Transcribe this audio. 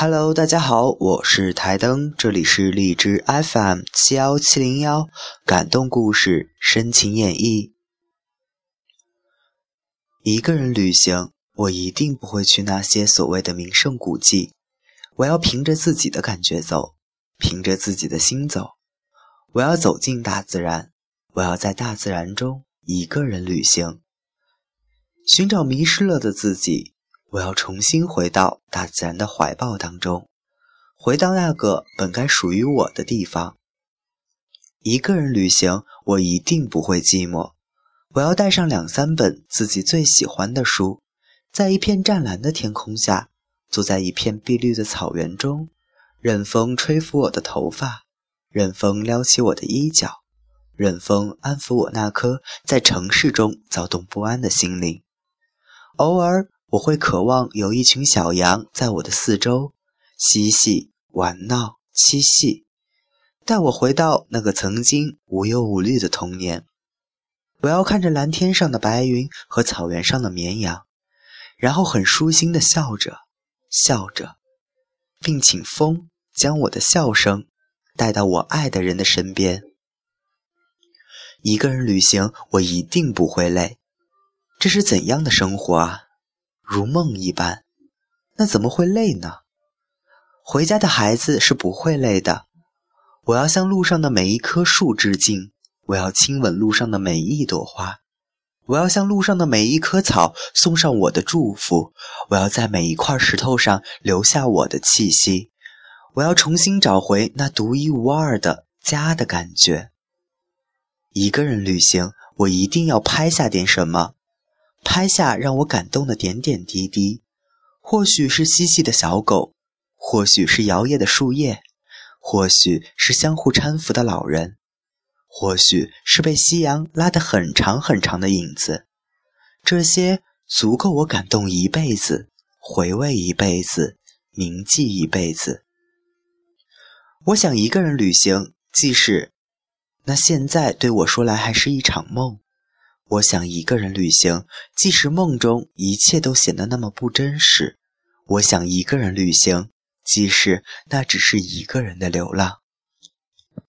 Hello，大家好，我是台灯，这里是荔枝 FM 七幺七零幺，感动故事，深情演绎。一个人旅行，我一定不会去那些所谓的名胜古迹，我要凭着自己的感觉走，凭着自己的心走。我要走进大自然，我要在大自然中一个人旅行，寻找迷失了的自己。我要重新回到大自然的怀抱当中，回到那个本该属于我的地方。一个人旅行，我一定不会寂寞。我要带上两三本自己最喜欢的书，在一片湛蓝的天空下，坐在一片碧绿的草原中，任风吹拂我的头发，任风撩起我的衣角，任风安抚我那颗在城市中躁动不安的心灵。偶尔。我会渴望有一群小羊在我的四周嬉戏、玩闹、嬉戏，带我回到那个曾经无忧无虑的童年。我要看着蓝天上的白云和草原上的绵羊，然后很舒心的笑着，笑着，并请风将我的笑声带到我爱的人的身边。一个人旅行，我一定不会累。这是怎样的生活啊？如梦一般，那怎么会累呢？回家的孩子是不会累的。我要向路上的每一棵树致敬，我要亲吻路上的每一朵花，我要向路上的每一棵草送上我的祝福，我要在每一块石头上留下我的气息，我要重新找回那独一无二的家的感觉。一个人旅行，我一定要拍下点什么。拍下让我感动的点点滴滴，或许是嬉戏的小狗，或许是摇曳的树叶，或许是相互搀扶的老人，或许是被夕阳拉得很长很长的影子。这些足够我感动一辈子，回味一辈子，铭记一辈子。我想一个人旅行，即使那现在对我说来还是一场梦。我想一个人旅行，即使梦中一切都显得那么不真实。我想一个人旅行，即使那只是一个人的流浪。